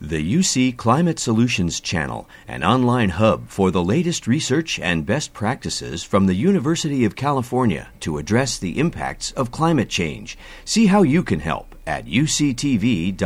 The UC Climate Solutions Channel, an online hub for the latest research and best practices from the University of California to address the impacts of climate change. See how you can help at uctv.tv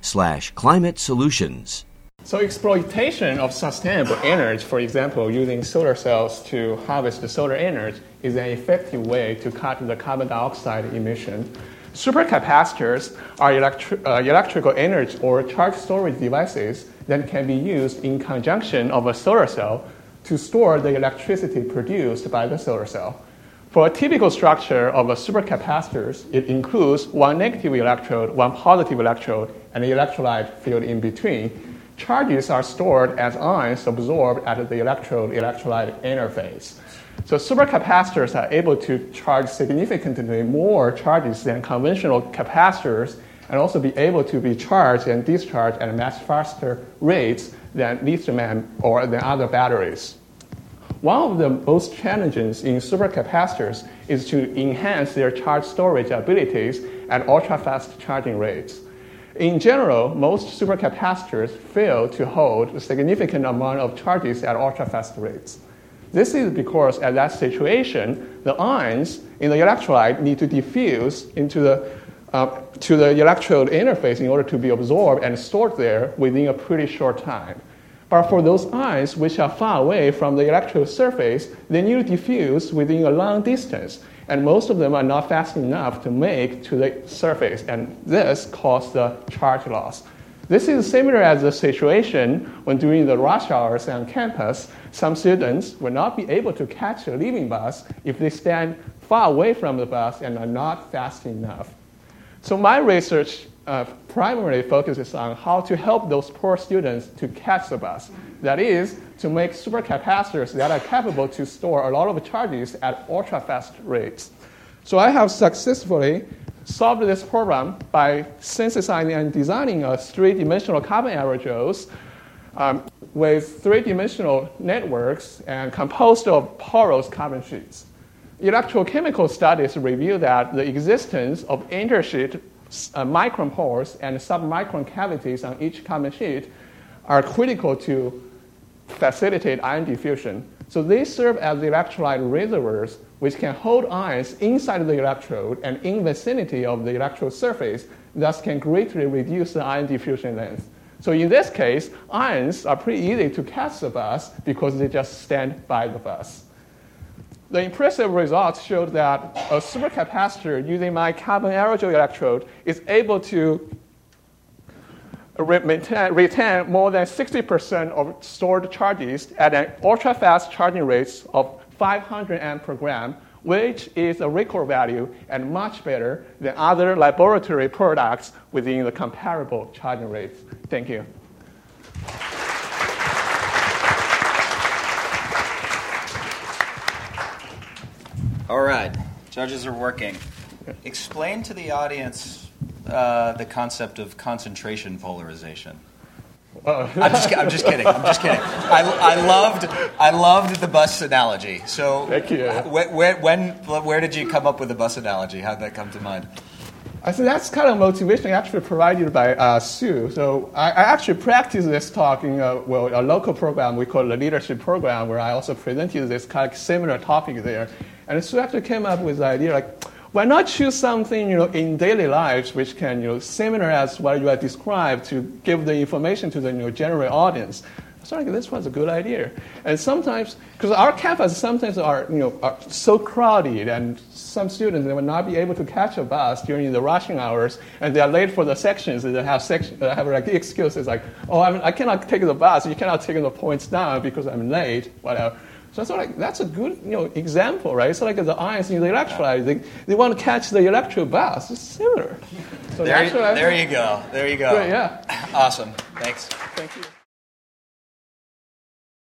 slash climate solutions. So exploitation of sustainable energy, for example, using solar cells to harvest the solar energy, is an effective way to cut the carbon dioxide emission Supercapacitors are electri- uh, electrical energy or charge storage devices that can be used in conjunction of a solar cell to store the electricity produced by the solar cell. For a typical structure of a supercapacitors, it includes one negative electrode, one positive electrode, and an electrolyte field in between. Charges are stored as ions absorbed at the electrode electrolyte interface. So supercapacitors are able to charge significantly more charges than conventional capacitors and also be able to be charged and discharged at much faster rates than lithium or than other batteries. One of the most challenges in supercapacitors is to enhance their charge storage abilities at ultra-fast charging rates. In general, most supercapacitors fail to hold a significant amount of charges at ultra-fast rates. This is because at that situation, the ions in the electrolyte need to diffuse into the, uh, to the electrode interface in order to be absorbed and stored there within a pretty short time. But for those ions which are far away from the electrode surface, they need to diffuse within a long distance. And most of them are not fast enough to make to the surface, and this causes the charge loss. This is similar as the situation when during the rush hours on campus, some students will not be able to catch a leaving bus if they stand far away from the bus and are not fast enough. So my research uh, primarily focuses on how to help those poor students to catch the bus. That is, to make supercapacitors that are capable to store a lot of charges at ultra-fast rates. So I have successfully solved this problem by synthesizing and designing a three-dimensional carbon aerogels um, with three-dimensional networks and composed of porous carbon sheets. Electrochemical studies reveal that the existence of intersheet uh, micron pores and submicron cavities on each carbon sheet are critical to facilitate ion diffusion. So they serve as electrolyte reservoirs which can hold ions inside the electrode and in vicinity of the electrode surface, thus can greatly reduce the ion diffusion length. So in this case, ions are pretty easy to catch the bus because they just stand by the bus. The impressive results showed that a supercapacitor using my carbon aerogel electrode is able to retain more than 60% of stored charges at an ultra-fast charging rate of 500 amp per gram, which is a record value and much better than other laboratory products within the comparable charging rates. Thank you. All right, judges are working. Explain to the audience uh, the concept of concentration polarization. Uh, I'm, just, I'm just kidding. I'm just kidding. I, I loved I loved the bus analogy. So, Thank you. Where, where, when, where did you come up with the bus analogy? How did that come to mind? I think that's kind of motivation actually provided by uh, Sue. So I, I, actually practiced this talk in a, well, a local program we call the leadership program, where I also presented this kind of similar topic there. And Sue actually came up with the idea like why not choose something you know, in daily lives which can, you know, similar as what you have described to give the information to the you know, general audience? So like, this was a good idea. And sometimes, because our campus sometimes are, you know, are so crowded, and some students they will not be able to catch a bus during the rushing hours, and they are late for the sections. And they have section, they have like excuses like, oh, I'm, I cannot take the bus. You cannot take the points down because I'm late. Whatever. So that's like that's a good you know example, right? So like the ions in the electrolyte, they, they want to catch the electron bus. It's similar. So there, the there you go. There you go. yeah. Awesome. Thanks. Thank you.